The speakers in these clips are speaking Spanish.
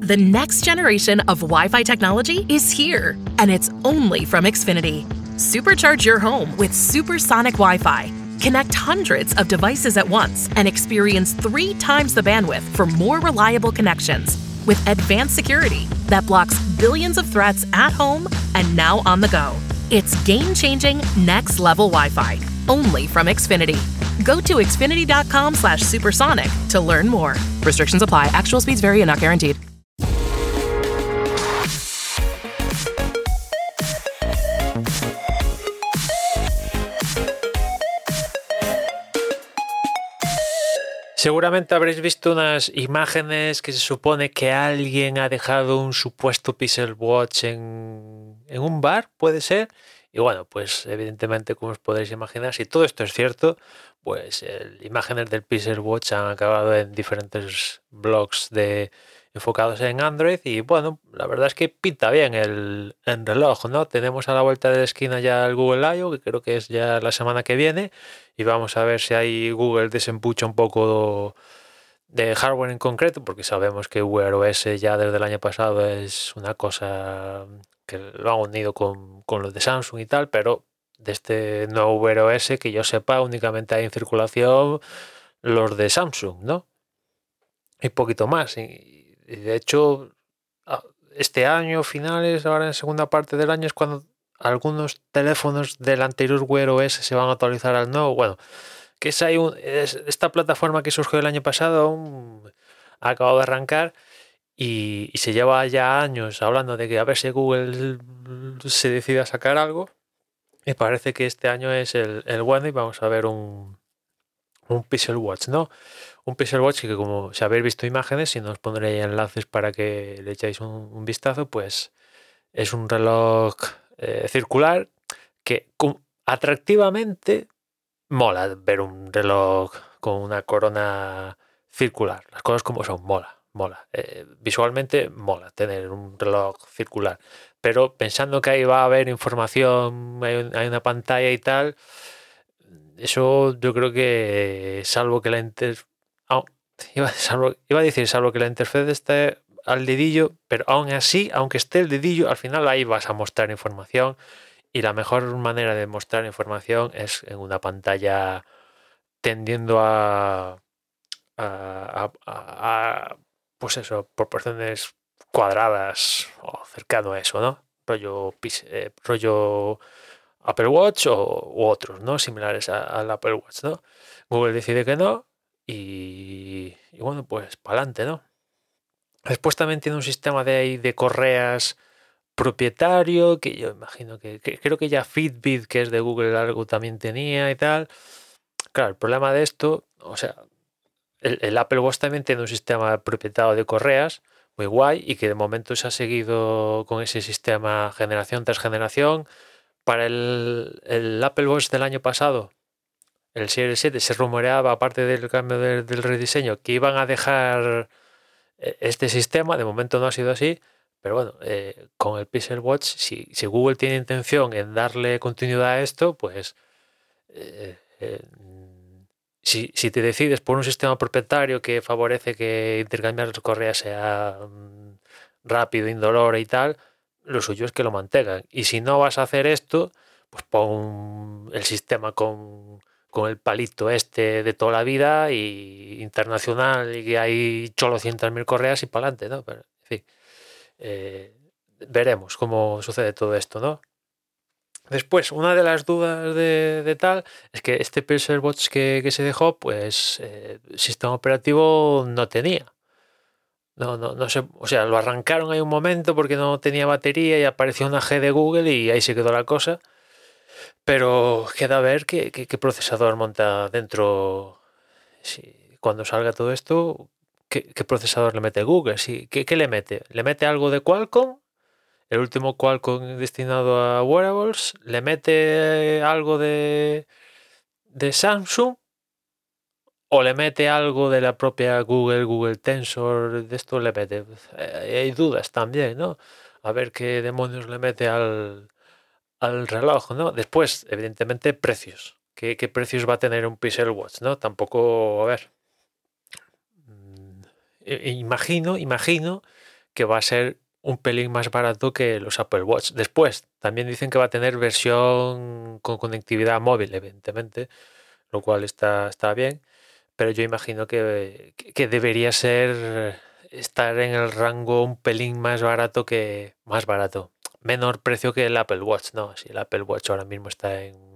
The next generation of Wi Fi technology is here, and it's only from Xfinity. Supercharge your home with supersonic Wi Fi. Connect hundreds of devices at once and experience three times the bandwidth for more reliable connections. With advanced security that blocks billions of threats at home and now on the go. It's game changing, next level Wi Fi, only from Xfinity. Go to xfinity.com slash supersonic to learn more. Restrictions apply. Actual speeds vary and not guaranteed. Seguramente habréis visto unas imágenes que se supone que alguien ha dejado un supuesto Pixel Watch en, en un bar, puede ser. Y bueno, pues evidentemente, como os podréis imaginar, si todo esto es cierto, pues el, imágenes del Pixel Watch han acabado en diferentes blogs de, enfocados en Android y bueno, la verdad es que pinta bien el, reloj, ¿no? Tenemos a la vuelta de la esquina ya el Google I.O., que creo que es ya la semana que viene y vamos a ver si ahí Google desempucha un poco de hardware en concreto, porque sabemos que Wear OS ya desde el año pasado es una cosa que lo han unido con, con los de Samsung y tal, pero de este nuevo Wear OS que yo sepa únicamente hay en circulación los de Samsung, ¿no? Y poquito más. Y, de hecho, este año, finales, ahora en segunda parte del año, es cuando algunos teléfonos del anterior Wear OS se van a actualizar al nuevo. Bueno, que es, un, esta plataforma que surgió el año pasado, ha acabado de arrancar y, se lleva ya años hablando de que a ver si Google se decide a sacar algo. Y parece que este año es el, el bueno y vamos a ver un, un Pixel Watch, ¿no? Un Pixel Watch que como si habéis visto imágenes, y no os pondré enlaces para que le echáis un, vistazo, pues es un reloj eh, circular que atractivamente mola ver un reloj con una corona circular. Las cosas como son, mola, mola. Eh, visualmente mola tener un reloj circular. Pero pensando que ahí va a haber información, hay, una pantalla y tal, eso yo creo que salvo que la inter iba, a decir, salvo que la interfaz esté al dedillo, pero aún así, aunque esté el dedillo, al final ahí vas a mostrar información y la mejor manera de mostrar información es en una pantalla tendiendo a, a, pues eso, proporciones cuadradas o cercano a eso, ¿no? Rollo, eh, rollo Apple Watch o, u otros, ¿no? Similares al Apple Watch, ¿no? Google decide que no y, bueno, pues para adelante, ¿no? Después también tiene un sistema de, de correas propietario, que yo imagino que, creo que ya Fitbit, que es de Google, algo también tenía y tal. Claro, el problema de esto, o sea, el, Apple Watch también tiene un sistema propietario de correas muy guay y que de momento se ha seguido con ese sistema generación tras generación. Para el, el Apple Watch del año pasado el Series 7 se rumoreaba, aparte del cambio del rediseño, que iban a dejar eh, este sistema. De momento no ha sido así. Pero bueno, eh, con el Pixel Watch, si, Google tiene intención en darle continuidad a esto, pues eh, si, te decides por un sistema propietario que favorece que intercambiar correas sea mm, rápido, indolor y tal, lo suyo es que lo mantengan. Y si no vas a hacer esto, pues pon el sistema con con el palito este de toda la vida y internacional y que hay cholo mil correas y para adelante, ¿no? Pero, en fin, eh, veremos cómo sucede todo esto, ¿no? Después, una de las dudas de, tal es que este Pixel Watch que, se dejó, pues eh, sistema operativo no tenía. No, no, no sé, o sea, lo arrancaron ahí un momento porque no tenía batería y apareció una G de Google y ahí se quedó la cosa. Pero queda ver qué, qué, procesador monta dentro. Cuando salga todo esto, ¿qué, procesador le mete Google? Si, ¿qué, ¿Qué le mete? ¿Le mete algo de Qualcomm? El último Qualcomm destinado a wearables. ¿Le mete algo de, de Samsung? o le mete algo de la propia Google, Google Tensor, de esto le mete. Eh, hay dudas también, ¿no? A ver qué demonios le mete al, al reloj, ¿no? Después, evidentemente, precios. ¿Qué, precios va a tener un Pixel Watch, ¿no? Tampoco, a ver. Mm, imagino, imagino que va a ser un pelín más barato que los Apple Watch. Después, también dicen que va a tener versión con conectividad móvil, evidentemente, lo cual está, está bien, pero yo imagino que, que debería ser estar en el rango un pelín más barato que más barato, menor precio que el Apple Watch, no, si el Apple Watch ahora mismo está en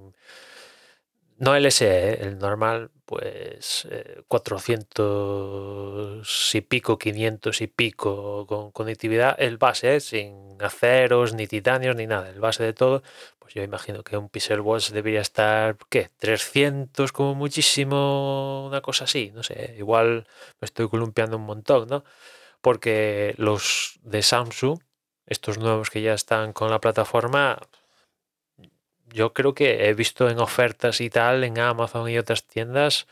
no el SE, ¿eh? el normal, pues 400 eh, y pico, 500 y pico con conectividad, el base, ¿eh? sin aceros, ni titanios, ni nada, el base de todo, pues yo imagino que un Pixel Watch debería estar, ¿qué? 300 como muchísimo, una cosa así, no sé, igual me estoy columpiando un montón, ¿no? Porque los de Samsung, estos nuevos que ya están con la plataforma, yo creo que he visto en ofertas y tal en Amazon y otras tiendas,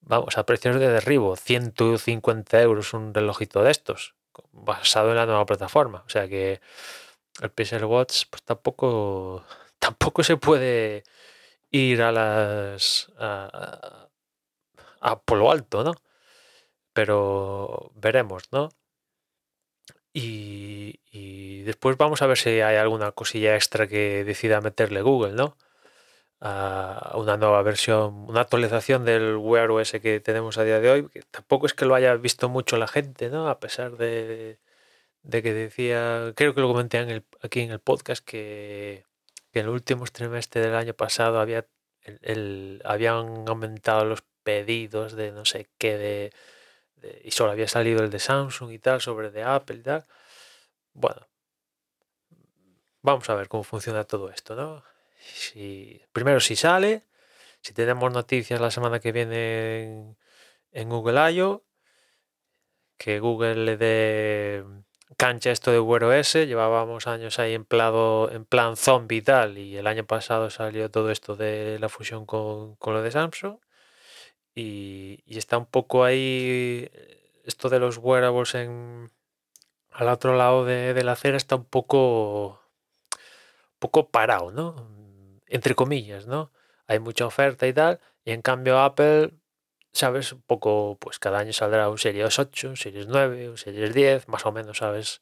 vamos, a precios de derribo, 150 euros un relojito de estos, basado en la nueva plataforma. O sea que el Pixel Watch pues tampoco, tampoco se puede ir a las... a, a por lo alto, ¿no? Pero veremos, ¿no? Y, después vamos a ver si hay alguna cosilla extra que decida meterle Google, ¿no? A una nueva versión, una actualización del Wear OS que tenemos a día de hoy, que tampoco es que lo haya visto mucho la gente, ¿no? A pesar de, que decía, creo que lo comenté en el, aquí en el podcast, que, en el último trimestre del año pasado había el, habían aumentado los pedidos de no sé qué de y solo había salido el de Samsung y tal, sobre de Apple y tal. Bueno, vamos a ver cómo funciona todo esto, ¿no? Primero si sale, si tenemos noticias la semana que viene en, Google I.O., que Google le dé cancha esto de Wear OS, llevábamos años ahí en, en plan zombie y tal, y el año pasado salió todo esto de la fusión con, con lo de Samsung y, está un poco ahí, esto de los wearables en, al otro lado de, la acera está un poco, poco parado, ¿no? Entre comillas, ¿no? Hay mucha oferta y tal, y en cambio Apple, ¿sabes? Un poco, pues cada año saldrá un Series 8, un Series 9, un Series 10, más o menos, ¿sabes?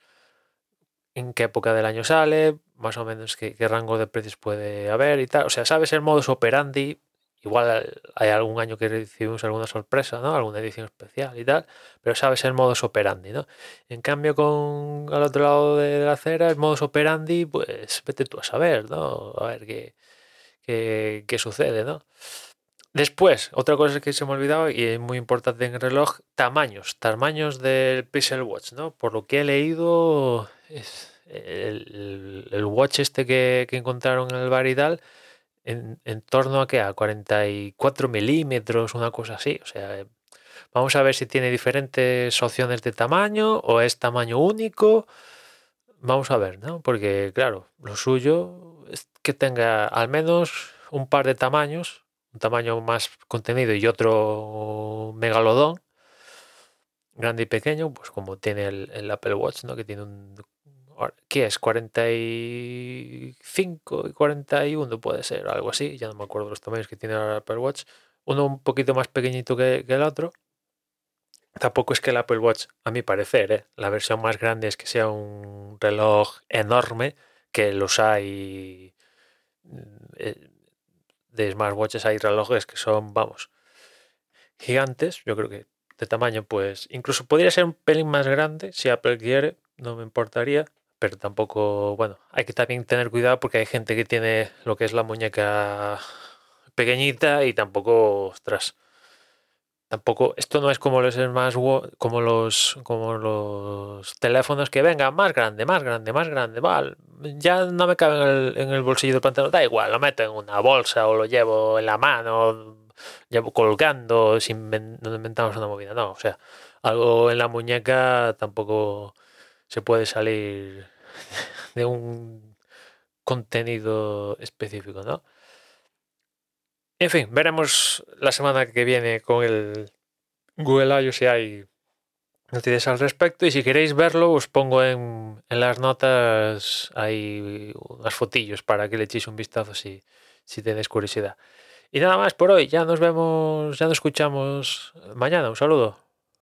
En qué época del año sale, más o menos qué, qué rango de precios puede haber y tal. O sea, sabes el modus operandi Igual hay algún año que recibimos alguna sorpresa, ¿no? Alguna edición especial y tal, pero sabes el modus operandi, ¿no? En cambio, con al otro lado de la acera, el modus operandi, pues vete tú a saber, ¿no? A ver qué, qué, qué sucede, ¿no? Después, otra cosa que se me ha olvidado y es muy importante en el reloj, tamaños, tamaños del Pixel Watch, ¿no? Por lo que he leído, es el, el, watch este que, que encontraron en el bar y tal, en, torno a que a 44 milímetros, una cosa así. O sea, vamos a ver si tiene diferentes opciones de tamaño o es tamaño único. Vamos a ver, ¿no? Porque, claro, lo suyo es que tenga al menos un par de tamaños, un tamaño más contenido y otro megalodón, grande y pequeño, pues como tiene el, el Apple Watch, ¿no? Que tiene un ¿Qué es? 45 y 41 puede ser, algo así. Ya no me acuerdo los tamaños que tiene el Apple Watch. Uno un poquito más pequeñito que, el otro. Tampoco es que el Apple Watch, a mi parecer, ¿eh? la versión más grande es que sea un reloj enorme, que los hay mm, eh, de smartwatches hay relojes que son, vamos, gigantes. Yo creo que de tamaño, pues incluso podría ser un pelín más grande si Apple quiere, no me importaría pero tampoco, bueno, hay que también tener cuidado porque hay gente que tiene lo que es la muñeca pequeñita y tampoco, ostras, tampoco, esto no es como los como los como los teléfonos que vengan más grande, más grande, más grande, vale, ya no me cabe en el, en el bolsillo del pantalón, da igual, lo meto en una bolsa o lo llevo en la mano, llevo colgando, sin no inventamos una movida, no, o sea, algo en la muñeca tampoco se puede salir de un contenido específico, ¿no? En fin, veremos la semana que viene con el Google I.O. si hay noticias al respecto y si queréis verlo os pongo en, las notas hay unas fotillos para que le echéis un vistazo si, si tenéis curiosidad. Y nada más por hoy, ya nos vemos, ya nos escuchamos mañana, un saludo.